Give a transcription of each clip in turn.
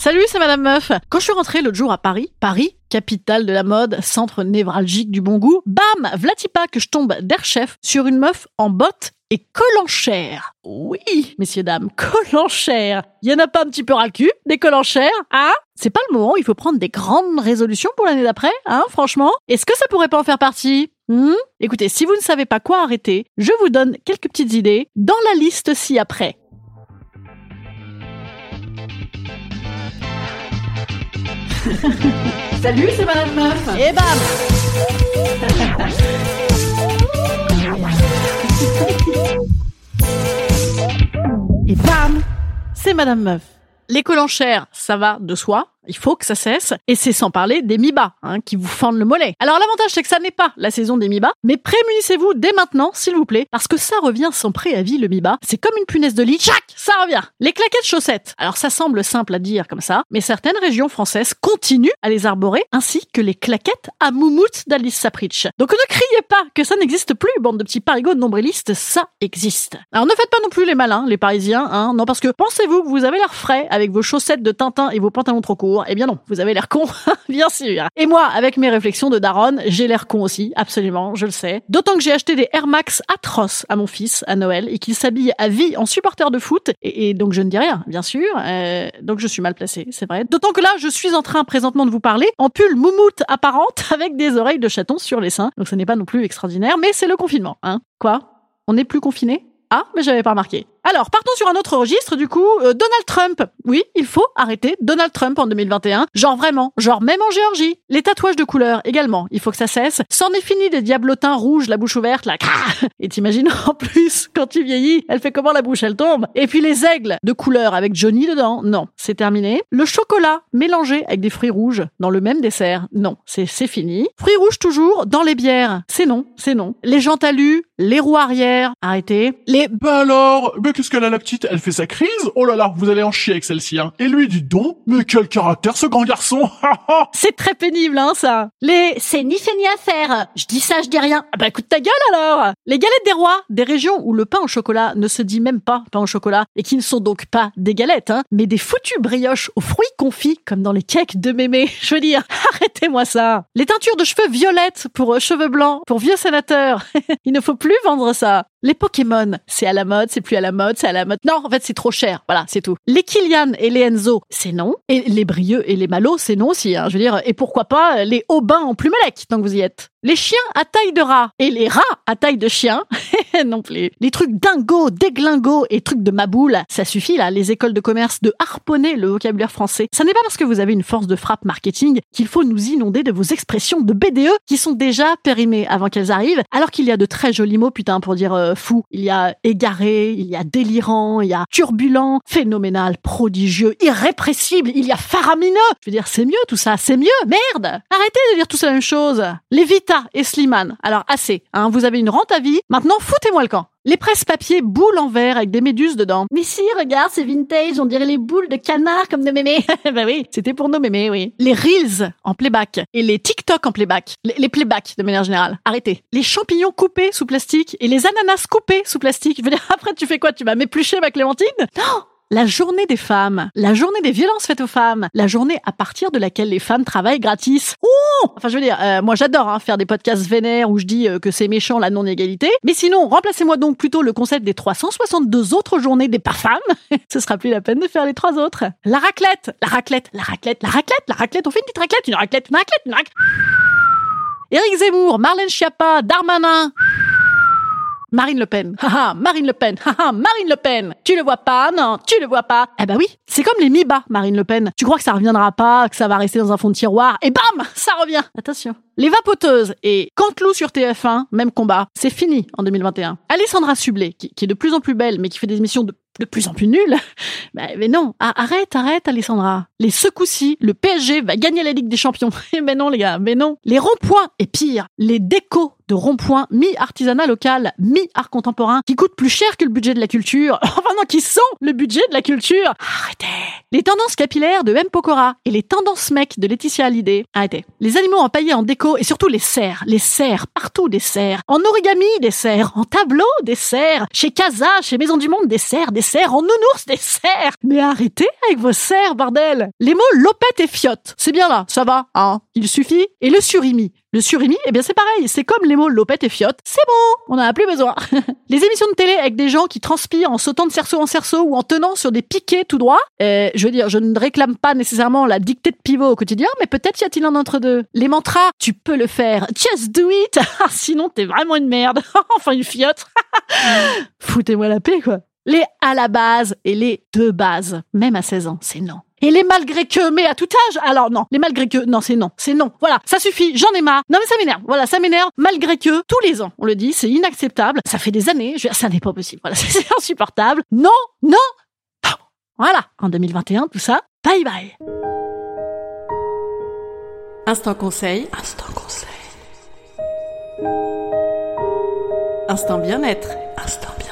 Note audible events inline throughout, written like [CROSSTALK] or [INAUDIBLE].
Salut, c'est Madame Meuf. Quand je suis rentrée l'autre jour à Paris, Paris, capitale de la mode, centre névralgique du bon goût, bam, vlatipa que je tombe d'air chef sur une meuf en bottes et collanchère. Oui, messieurs dames, collanchère. Il y en a pas un petit peu ras cul, des collanchères, hein? C'est pas le moment, il faut prendre des grandes résolutions pour l'année d'après, hein, franchement. Est-ce que ça pourrait pas en faire partie? Hmm? Écoutez, si vous ne savez pas quoi arrêter, je vous donne quelques petites idées dans la liste ci-après. [LAUGHS] Salut, c'est Madame Meuf. Et bam Et bam C'est Madame Meuf. Les collanchères, ça va de soi? Il faut que ça cesse. Et c'est sans parler des Miba, hein, qui vous fendent le mollet. Alors l'avantage, c'est que ça n'est pas la saison des Miba, mais prémunissez-vous dès maintenant, s'il vous plaît, parce que ça revient sans préavis, le Miba. C'est comme une punaise de lit. Tchac Ça revient. Les claquettes chaussettes. Alors ça semble simple à dire comme ça, mais certaines régions françaises continuent à les arborer, ainsi que les claquettes à moumoute d'Alice Sapritch. Donc ne criez pas que ça n'existe plus, bande de petits parigots nombrilistes, ça existe. Alors ne faites pas non plus les malins, les parisiens, hein, non, parce que pensez-vous que vous avez l'air frais avec vos chaussettes de Tintin et vos pantalons trop courts? Eh bien non, vous avez l'air con, [LAUGHS] bien sûr. Et moi, avec mes réflexions de daronne, j'ai l'air con aussi, absolument, je le sais. D'autant que j'ai acheté des Air Max atroces à mon fils à Noël et qu'il s'habille à vie en supporter de foot. Et, donc je ne dis rien, bien sûr. Euh, donc je suis mal placée, c'est vrai. D'autant que là, je suis en train présentement de vous parler en pull moumoute apparente [LAUGHS] avec des oreilles de chaton sur les seins. Donc ce n'est pas non plus extraordinaire, mais c'est le confinement, hein. Quoi? On n'est plus confiné? Ah, mais j'avais pas remarqué. Alors, partons sur un autre registre, du coup, euh, Donald Trump. Oui, il faut arrêter Donald Trump en 2021. Genre vraiment, genre même en Géorgie. Les tatouages de couleur également, il faut que ça cesse. C'en est fini des diablotins rouges, la bouche ouverte, là. [LAUGHS] Et t'imagines, en plus, quand tu vieillis, elle fait comment la bouche, elle tombe? Et puis les aigles de couleur avec Johnny dedans, non, c'est terminé. Le chocolat mélangé avec des fruits rouges dans le même dessert, non, c'est fini. Fruits rouges toujours dans les bières, c'est non, c'est non. Les gens talus, les roues arrière, arrêtez. Bah alors, mais qu'est-ce qu'elle a la petite? Elle fait sa crise? Oh là là, vous allez en chier avec celle-ci, hein. Et lui, dit donc, mais quel caractère ce grand garçon? [LAUGHS] C'est très pénible, hein, ça. Les... C'est ni fait ni à faire. Je dis ça, je dis rien. Ah bah écoute ta gueule alors Les galettes des rois, des régions où le pain au chocolat ne se dit même pas pain au chocolat, et qui ne sont donc pas des galettes, hein, mais des foutues brioches aux fruits confits, comme dans les cakes de mémé. [LAUGHS] Je veux dire, [LAUGHS] arrêtez-moi ça. Les teintures de cheveux violettes pour euh, cheveux blancs, pour vieux sénateurs. Il ne faut plus vendre ça. Les Pokémon, c'est à la mode, c'est plus à la mode, c'est à la mode. Non, en fait, c'est trop cher. Voilà, c'est tout. Les Kylian et les Enzo, c'est non. Et les Brieux et les Malo, c'est non aussi. Hein. Je veux dire, et pourquoi pas les Aubins en plumelec, tant que vous y êtes. Les chiens à taille de rat et les rats à taille de chien, [LAUGHS] non plus. Les trucs dingo, déglingo et trucs de maboule, ça suffit là, les écoles de commerce, de harponner le vocabulaire français. Ça n'est pas parce que vous avez une force de frappe marketing qu'il faut nous inonder de vos expressions de BDE qui sont déjà périmées avant qu'elles arrivent, alors qu'il y a de très jolis mots, putain, pour dire euh, fou. Il y a égaré, il y a délirant, il y a turbulent, phénoménal, prodigieux, irrépressible, il y a faramineux. Je veux dire, c'est mieux tout ça, c'est mieux. Merde Arrêtez de dire tous la même chose. Et Slimane. Alors assez, hein, vous avez une rente à vie. Maintenant, foutez-moi le camp. Les presse-papiers boules en verre avec des méduses dedans. Mais si, regarde, c'est vintage, on dirait les boules de canard comme nos mémés. bah [LAUGHS] oui, c'était pour nos mémés, oui. Les reels en playback et les TikTok en playback. Les, les playbacks de manière générale. Arrêtez. Les champignons coupés sous plastique et les ananas coupés sous plastique. Je veux dire, [LAUGHS] après, tu fais quoi? Tu vas m'éplucher ma clémentine? Non la journée des femmes, la journée des violences faites aux femmes, la journée à partir de laquelle les femmes travaillent gratis. Ouh enfin, je veux dire, euh, moi j'adore hein, faire des podcasts vénères où je dis euh, que c'est méchant la non-égalité. Mais sinon, remplacez-moi donc plutôt le concept des 362 autres journées des pas femmes. [LAUGHS] Ce sera plus la peine de faire les trois autres. La raclette, la raclette, la raclette, la raclette, la raclette. On fait une petite raclette, une raclette, une raclette, une raclette. Éric Zemmour, Marlène Schiappa, Darmanin. Marine Le Pen. [LAUGHS] Haha, Marine Le Pen. [LAUGHS] Haha, Marine Le Pen. Tu le vois pas, non, tu le vois pas. Eh ben oui, c'est comme les mi-bas, Marine Le Pen. Tu crois que ça reviendra pas, que ça va rester dans un fond de tiroir, et bam, [LAUGHS] ça revient. Attention. Les vapoteuses et Canteloup sur TF1, même combat. C'est fini en 2021. Alessandra Sublet, qui, qui est de plus en plus belle, mais qui fait des émissions de de plus en plus nuls. Bah, mais non, arrête, arrête, Alessandra. Les secoussis, le PSG va gagner la Ligue des Champions. mais non, les gars, mais non. Les ronds-points, et pire, les décos de ronds-points mi-artisanat local, mi-art contemporain, qui coûtent plus cher que le budget de la culture. [LAUGHS] Enfin non, qui sont le budget de la culture. Arrêtez. Les tendances capillaires de M. Pokora et les tendances mecs de Laetitia Hallyday. Arrêtez. Les animaux empaillés en déco et surtout les serres. Les serres, partout des serres. En origami, des serres. En tableau, des serres. Chez Casa, chez Maison du Monde, des serres. Des serres. En nounours, des serres. Mais arrêtez avec vos serres, bordel. Les mots lopette et fiotte. C'est bien là, ça va, hein. Il suffit. Et le surimi. Le surimi, eh bien c'est pareil, c'est comme les mots lopette et fiotte, c'est bon, on n'en a plus besoin. [LAUGHS] les émissions de télé avec des gens qui transpirent en sautant de cerceau en cerceau ou en tenant sur des piquets tout droit, euh, je veux dire, je ne réclame pas nécessairement la dictée de pivot au quotidien, mais peut-être y a-t-il un entre deux. Les mantras, tu peux le faire, just do it, [LAUGHS] sinon t'es vraiment une merde, [LAUGHS] enfin une fiotte. Foutez-moi la paix quoi. Les à la base et les de base, même à 16 ans, c'est non. Et les malgré que, mais à tout âge. Alors non, les malgré que, non, c'est non, c'est non. Voilà, ça suffit, j'en ai marre. Non mais ça m'énerve. Voilà, ça m'énerve. Malgré que, tous les ans, on le dit, c'est inacceptable. Ça fait des années. Je veux dire, ça n'est pas possible. Voilà, [LAUGHS] c'est insupportable. Non, non. non. Voilà, en 2021, tout ça. Bye bye. Instant conseil. Instant conseil. Instant bien-être. Instant bien-être.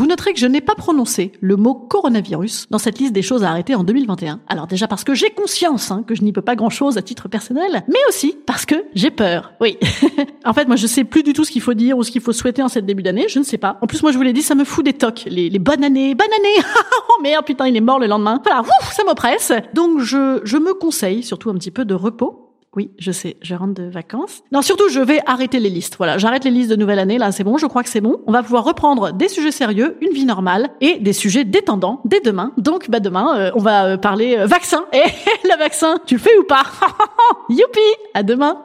Vous noterez que je n'ai pas prononcé le mot coronavirus dans cette liste des choses à arrêter en 2021. Alors déjà parce que j'ai conscience hein, que je n'y peux pas grand-chose à titre personnel, mais aussi parce que j'ai peur. Oui. [LAUGHS] en fait, moi, je sais plus du tout ce qu'il faut dire ou ce qu'il faut souhaiter en cette début d'année. Je ne sais pas. En plus, moi, je vous l'ai dit, ça me fout des tocs. Les, bonnes années, bonne année. [LAUGHS] oh merde, putain, il est mort le lendemain. Voilà, ouf, ça m'oppresse. Donc, je, je me conseille surtout un petit peu de repos oui, je sais, je rentre de vacances. Non, surtout, je vais arrêter les listes. Voilà, j'arrête les listes de nouvelle année. Là, c'est bon, je crois que c'est bon. On va pouvoir reprendre des sujets sérieux, une vie normale et des sujets détendants dès demain. Donc, bah demain, euh, on va euh, parler euh, vaccin. Et [LAUGHS] le vaccin, tu le fais ou pas? [LAUGHS] Youpi À demain